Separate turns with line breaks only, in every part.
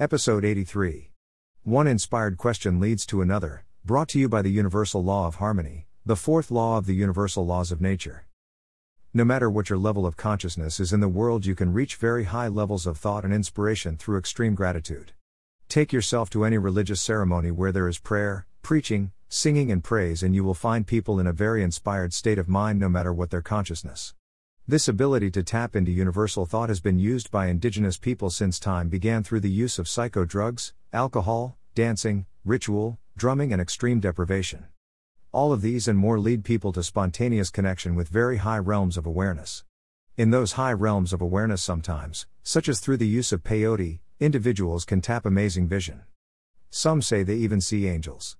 Episode 83. One inspired question leads to another, brought to you by the Universal Law of Harmony, the fourth law of the universal laws of nature. No matter what your level of consciousness is in the world, you can reach very high levels of thought and inspiration through extreme gratitude. Take yourself to any religious ceremony where there is prayer, preaching, singing, and praise, and you will find people in a very inspired state of mind no matter what their consciousness. This ability to tap into universal thought has been used by indigenous people since time began through the use of psycho drugs, alcohol, dancing, ritual, drumming, and extreme deprivation. All of these and more lead people to spontaneous connection with very high realms of awareness. In those high realms of awareness, sometimes, such as through the use of peyote, individuals can tap amazing vision. Some say they even see angels.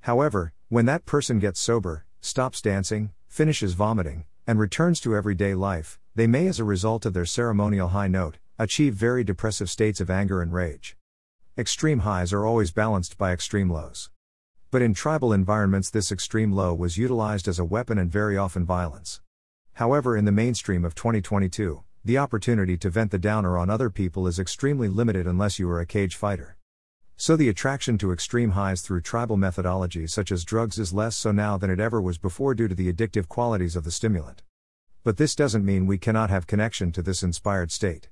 However, when that person gets sober, stops dancing, finishes vomiting, and returns to everyday life, they may, as a result of their ceremonial high note, achieve very depressive states of anger and rage. Extreme highs are always balanced by extreme lows. But in tribal environments, this extreme low was utilized as a weapon and very often violence. However, in the mainstream of 2022, the opportunity to vent the downer on other people is extremely limited unless you are a cage fighter. So the attraction to extreme highs through tribal methodologies such as drugs is less so now than it ever was before due to the addictive qualities of the stimulant. But this doesn't mean we cannot have connection to this inspired state.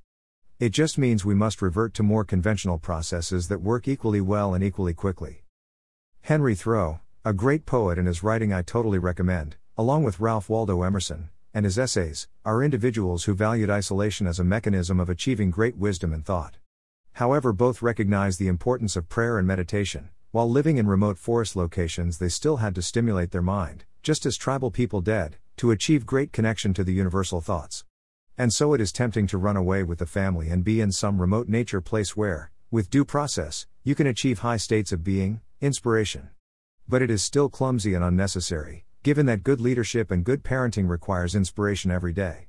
It just means we must revert to more conventional processes that work equally well and equally quickly. Henry Thoreau, a great poet in his writing I totally recommend, along with Ralph Waldo Emerson, and his essays, are individuals who valued isolation as a mechanism of achieving great wisdom and thought. However, both recognized the importance of prayer and meditation. While living in remote forest locations, they still had to stimulate their mind, just as tribal people did, to achieve great connection to the universal thoughts. And so it is tempting to run away with the family and be in some remote nature place where, with due process, you can achieve high states of being, inspiration. But it is still clumsy and unnecessary, given that good leadership and good parenting requires inspiration every day.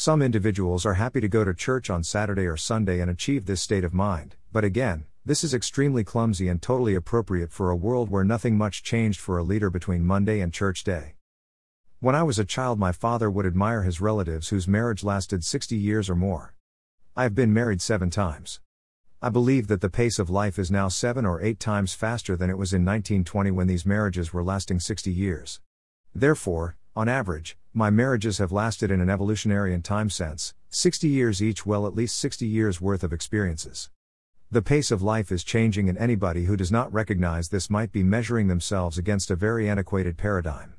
Some individuals are happy to go to church on Saturday or Sunday and achieve this state of mind, but again, this is extremely clumsy and totally appropriate for a world where nothing much changed for a leader between Monday and church day. When I was a child, my father would admire his relatives whose marriage lasted 60 years or more. I have been married seven times. I believe that the pace of life is now seven or eight times faster than it was in 1920 when these marriages were lasting 60 years. Therefore, on average, my marriages have lasted in an evolutionary and time sense, 60 years each, well, at least 60 years worth of experiences. The pace of life is changing, and anybody who does not recognize this might be measuring themselves against a very antiquated paradigm.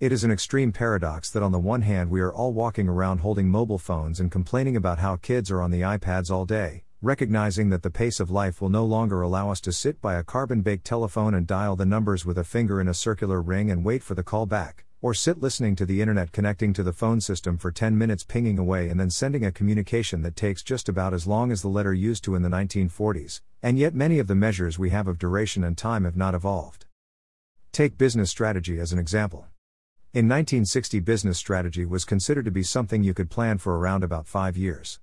It is an extreme paradox that on the one hand we are all walking around holding mobile phones and complaining about how kids are on the iPads all day, recognizing that the pace of life will no longer allow us to sit by a carbon baked telephone and dial the numbers with a finger in a circular ring and wait for the call back, or sit listening to the internet connecting to the phone system for 10 minutes pinging away and then sending a communication that takes just about as long as the letter used to in the 1940s, and yet many of the measures we have of duration and time have not evolved. Take business strategy as an example. In 1960, business strategy was considered to be something you could plan for around about five years.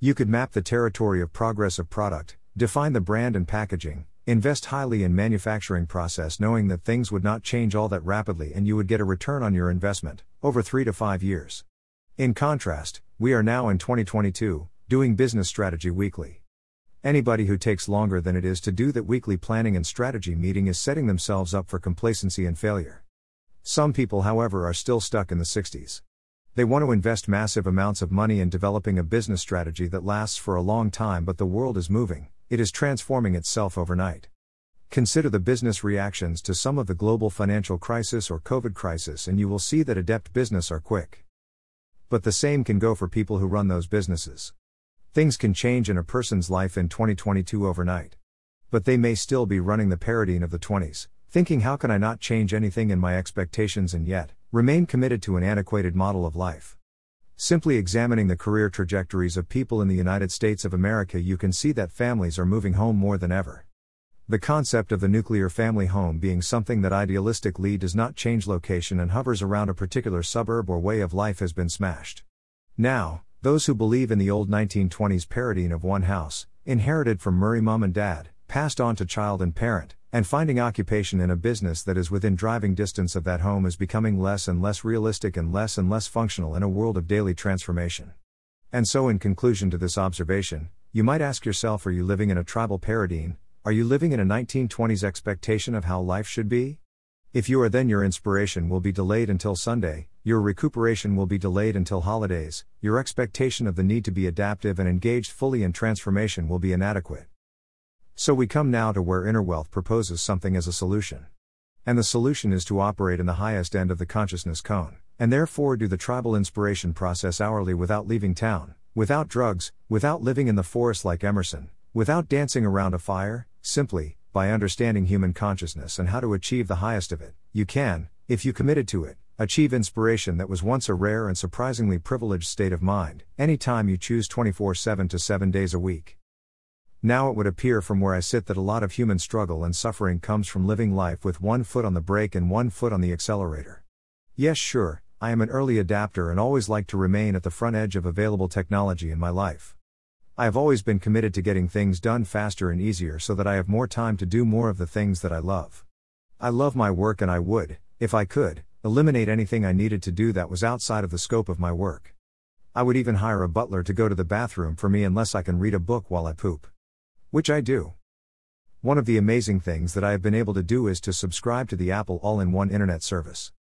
You could map the territory of progress of product, define the brand and packaging, Invest highly in manufacturing process knowing that things would not change all that rapidly and you would get a return on your investment over 3 to 5 years. In contrast, we are now in 2022 doing business strategy weekly. Anybody who takes longer than it is to do that weekly planning and strategy meeting is setting themselves up for complacency and failure. Some people, however, are still stuck in the 60s. They want to invest massive amounts of money in developing a business strategy that lasts for a long time, but the world is moving, it is transforming itself overnight. Consider the business reactions to some of the global financial crisis or COVID crisis, and you will see that adept business are quick. But the same can go for people who run those businesses. Things can change in a person's life in 2022 overnight. But they may still be running the paradigm of the 20s, thinking, how can I not change anything in my expectations and yet remain committed to an antiquated model of life? Simply examining the career trajectories of people in the United States of America, you can see that families are moving home more than ever. The concept of the nuclear family home being something that idealistically does not change location and hovers around a particular suburb or way of life has been smashed. Now, those who believe in the old 1920s paradigm of one house, inherited from Murray mom and dad, passed on to child and parent, and finding occupation in a business that is within driving distance of that home is becoming less and less realistic and less and less functional in a world of daily transformation. And so, in conclusion to this observation, you might ask yourself Are you living in a tribal paradigm? Are you living in a 1920s expectation of how life should be? If you are, then your inspiration will be delayed until Sunday, your recuperation will be delayed until holidays, your expectation of the need to be adaptive and engaged fully in transformation will be inadequate. So we come now to where inner wealth proposes something as a solution. And the solution is to operate in the highest end of the consciousness cone, and therefore do the tribal inspiration process hourly without leaving town, without drugs, without living in the forest like Emerson, without dancing around a fire, simply, by understanding human consciousness and how to achieve the highest of it, you can, if you committed to it, achieve inspiration that was once a rare and surprisingly privileged state of mind, anytime you choose 24 7 to 7 days a week. Now it would appear from where I sit that a lot of human struggle and suffering comes from living life with one foot on the brake and one foot on the accelerator. Yes, sure, I am an early adapter and always like to remain at the front edge of available technology in my life. I have always been committed to getting things done faster and easier so that I have more time to do more of the things that I love. I love my work and I would, if I could, eliminate anything I needed to do that was outside of the scope of my work. I would even hire a butler to go to the bathroom for me unless I can read a book while I poop. Which I do. One of the amazing things that I have been able to do is to subscribe to the Apple All in One Internet service.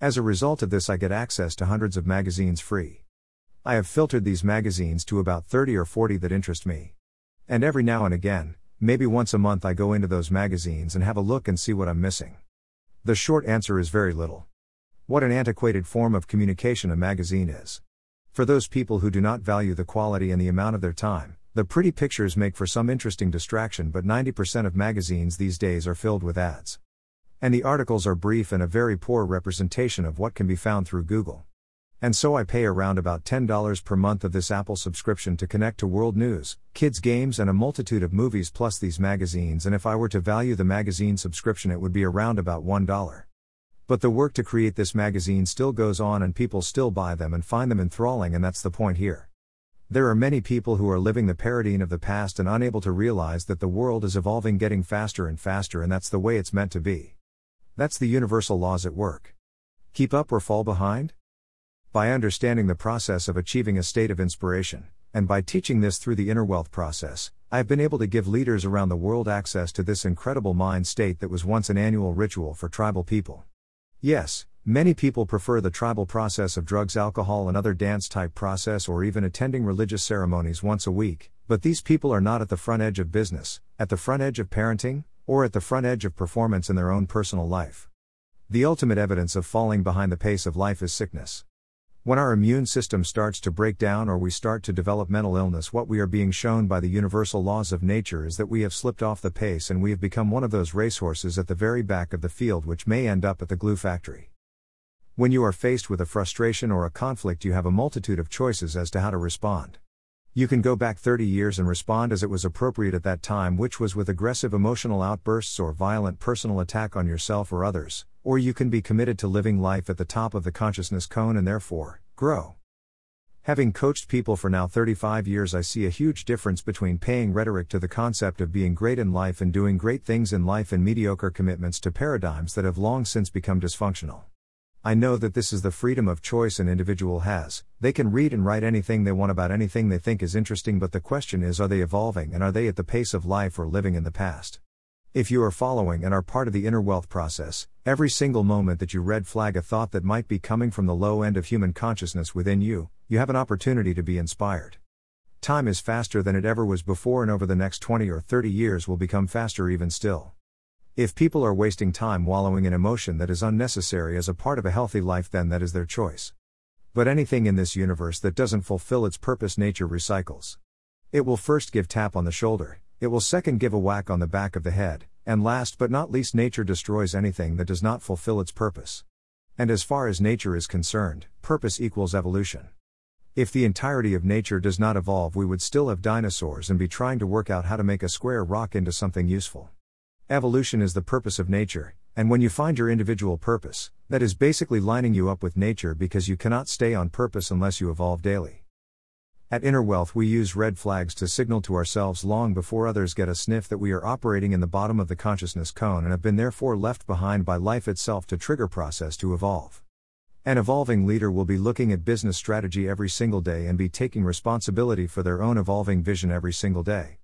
As a result of this, I get access to hundreds of magazines free. I have filtered these magazines to about 30 or 40 that interest me. And every now and again, maybe once a month, I go into those magazines and have a look and see what I'm missing. The short answer is very little. What an antiquated form of communication a magazine is. For those people who do not value the quality and the amount of their time, the pretty pictures make for some interesting distraction, but 90% of magazines these days are filled with ads. And the articles are brief and a very poor representation of what can be found through Google. And so I pay around about $10 per month of this Apple subscription to connect to world news, kids' games, and a multitude of movies plus these magazines. And if I were to value the magazine subscription, it would be around about $1. But the work to create this magazine still goes on, and people still buy them and find them enthralling, and that's the point here. There are many people who are living the paradigm of the past and unable to realize that the world is evolving, getting faster and faster, and that's the way it's meant to be. That's the universal laws at work. Keep up or fall behind? By understanding the process of achieving a state of inspiration, and by teaching this through the inner wealth process, I have been able to give leaders around the world access to this incredible mind state that was once an annual ritual for tribal people. Yes, many people prefer the tribal process of drugs, alcohol, and other dance type process, or even attending religious ceremonies once a week, but these people are not at the front edge of business, at the front edge of parenting, or at the front edge of performance in their own personal life. The ultimate evidence of falling behind the pace of life is sickness. When our immune system starts to break down or we start to develop mental illness, what we are being shown by the universal laws of nature is that we have slipped off the pace and we have become one of those racehorses at the very back of the field, which may end up at the glue factory. When you are faced with a frustration or a conflict, you have a multitude of choices as to how to respond. You can go back 30 years and respond as it was appropriate at that time, which was with aggressive emotional outbursts or violent personal attack on yourself or others or you can be committed to living life at the top of the consciousness cone and therefore, grow. Having coached people for now 35 years, I see a huge difference between paying rhetoric to the concept of being great in life and doing great things in life and mediocre commitments to paradigms that have long since become dysfunctional. I know that this is the freedom of choice an individual has. They can read and write anything they want about anything they think is interesting, but the question is are they evolving and are they at the pace of life or living in the past? If you are following and are part of the inner wealth process, every single moment that you red flag a thought that might be coming from the low end of human consciousness within you, you have an opportunity to be inspired. Time is faster than it ever was before, and over the next 20 or 30 years will become faster even still. If people are wasting time wallowing in emotion that is unnecessary as a part of a healthy life, then that is their choice. But anything in this universe that doesn't fulfill its purpose, nature recycles. It will first give tap on the shoulder, it will second give a whack on the back of the head, and last but not least, nature destroys anything that does not fulfill its purpose. And as far as nature is concerned, purpose equals evolution. If the entirety of nature does not evolve, we would still have dinosaurs and be trying to work out how to make a square rock into something useful. Evolution is the purpose of nature, and when you find your individual purpose, that is basically lining you up with nature because you cannot stay on purpose unless you evolve daily. At Inner Wealth, we use red flags to signal to ourselves long before others get a sniff that we are operating in the bottom of the consciousness cone and have been therefore left behind by life itself to trigger process to evolve. An evolving leader will be looking at business strategy every single day and be taking responsibility for their own evolving vision every single day.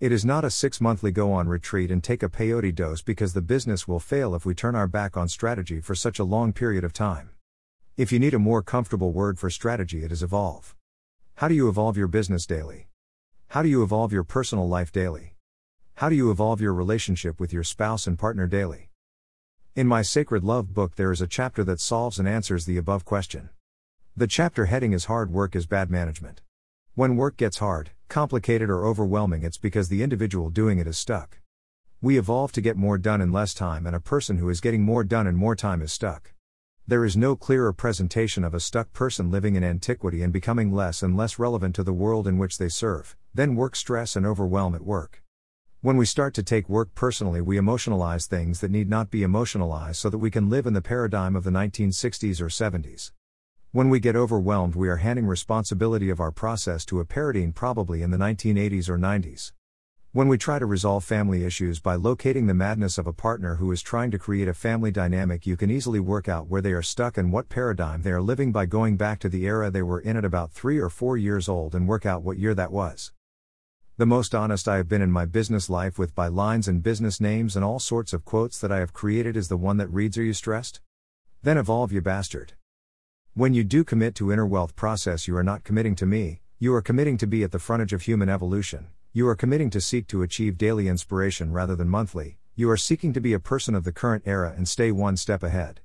It is not a six monthly go on retreat and take a peyote dose because the business will fail if we turn our back on strategy for such a long period of time. If you need a more comfortable word for strategy, it is evolve. How do you evolve your business daily? How do you evolve your personal life daily? How do you evolve your relationship with your spouse and partner daily? In my Sacred Love book, there is a chapter that solves and answers the above question. The chapter heading is Hard Work is Bad Management. When work gets hard, complicated, or overwhelming, it's because the individual doing it is stuck. We evolve to get more done in less time, and a person who is getting more done in more time is stuck. There is no clearer presentation of a stuck person living in antiquity and becoming less and less relevant to the world in which they serve, than work stress and overwhelm at work. When we start to take work personally, we emotionalize things that need not be emotionalized so that we can live in the paradigm of the 1960s or 70s. When we get overwhelmed, we are handing responsibility of our process to a paradigm probably in the 1980s or 90s. When we try to resolve family issues by locating the madness of a partner who is trying to create a family dynamic, you can easily work out where they are stuck and what paradigm they are living by going back to the era they were in at about three or four years old and work out what year that was. The most honest I have been in my business life with by lines and business names and all sorts of quotes that I have created is the one that reads Are you stressed? Then evolve, you bastard. When you do commit to inner wealth process, you are not committing to me, you are committing to be at the frontage of human evolution, you are committing to seek to achieve daily inspiration rather than monthly, you are seeking to be a person of the current era and stay one step ahead.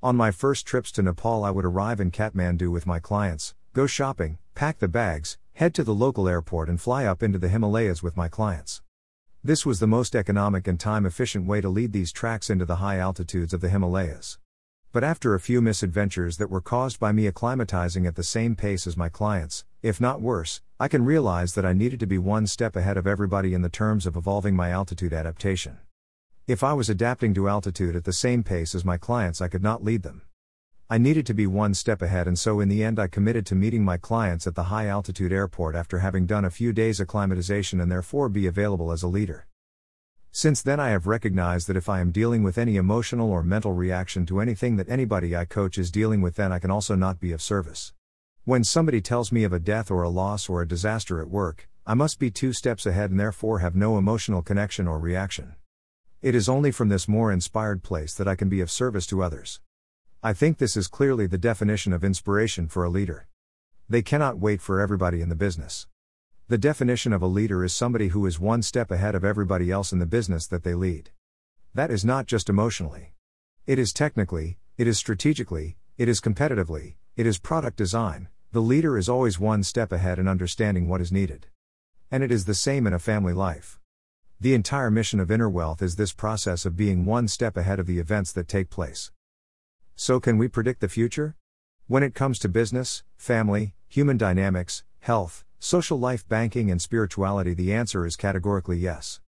On my first trips to Nepal, I would arrive in Kathmandu with my clients, go shopping, pack the bags, head to the local airport and fly up into the Himalayas with my clients. This was the most economic and time efficient way to lead these tracks into the high altitudes of the Himalayas. But after a few misadventures that were caused by me acclimatizing at the same pace as my clients, if not worse, I can realize that I needed to be one step ahead of everybody in the terms of evolving my altitude adaptation. If I was adapting to altitude at the same pace as my clients, I could not lead them. I needed to be one step ahead, and so in the end, I committed to meeting my clients at the high altitude airport after having done a few days acclimatization and therefore be available as a leader. Since then, I have recognized that if I am dealing with any emotional or mental reaction to anything that anybody I coach is dealing with, then I can also not be of service. When somebody tells me of a death or a loss or a disaster at work, I must be two steps ahead and therefore have no emotional connection or reaction. It is only from this more inspired place that I can be of service to others. I think this is clearly the definition of inspiration for a leader. They cannot wait for everybody in the business. The definition of a leader is somebody who is one step ahead of everybody else in the business that they lead. That is not just emotionally. It is technically, it is strategically, it is competitively, it is product design. The leader is always one step ahead in understanding what is needed. And it is the same in a family life. The entire mission of Inner Wealth is this process of being one step ahead of the events that take place. So, can we predict the future? When it comes to business, family, human dynamics, health, social life, banking, and spirituality, the answer is categorically yes.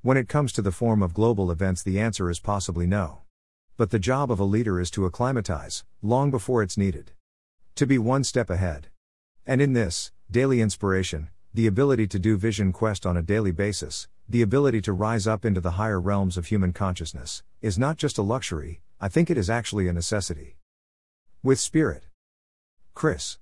When it comes to the form of global events, the answer is possibly no. But the job of a leader is to acclimatize, long before it's needed. To be one step ahead. And in this, daily inspiration, the ability to do vision quest on a daily basis, the ability to rise up into the higher realms of human consciousness, is not just a luxury, I think it is actually a necessity. With Spirit. Chris.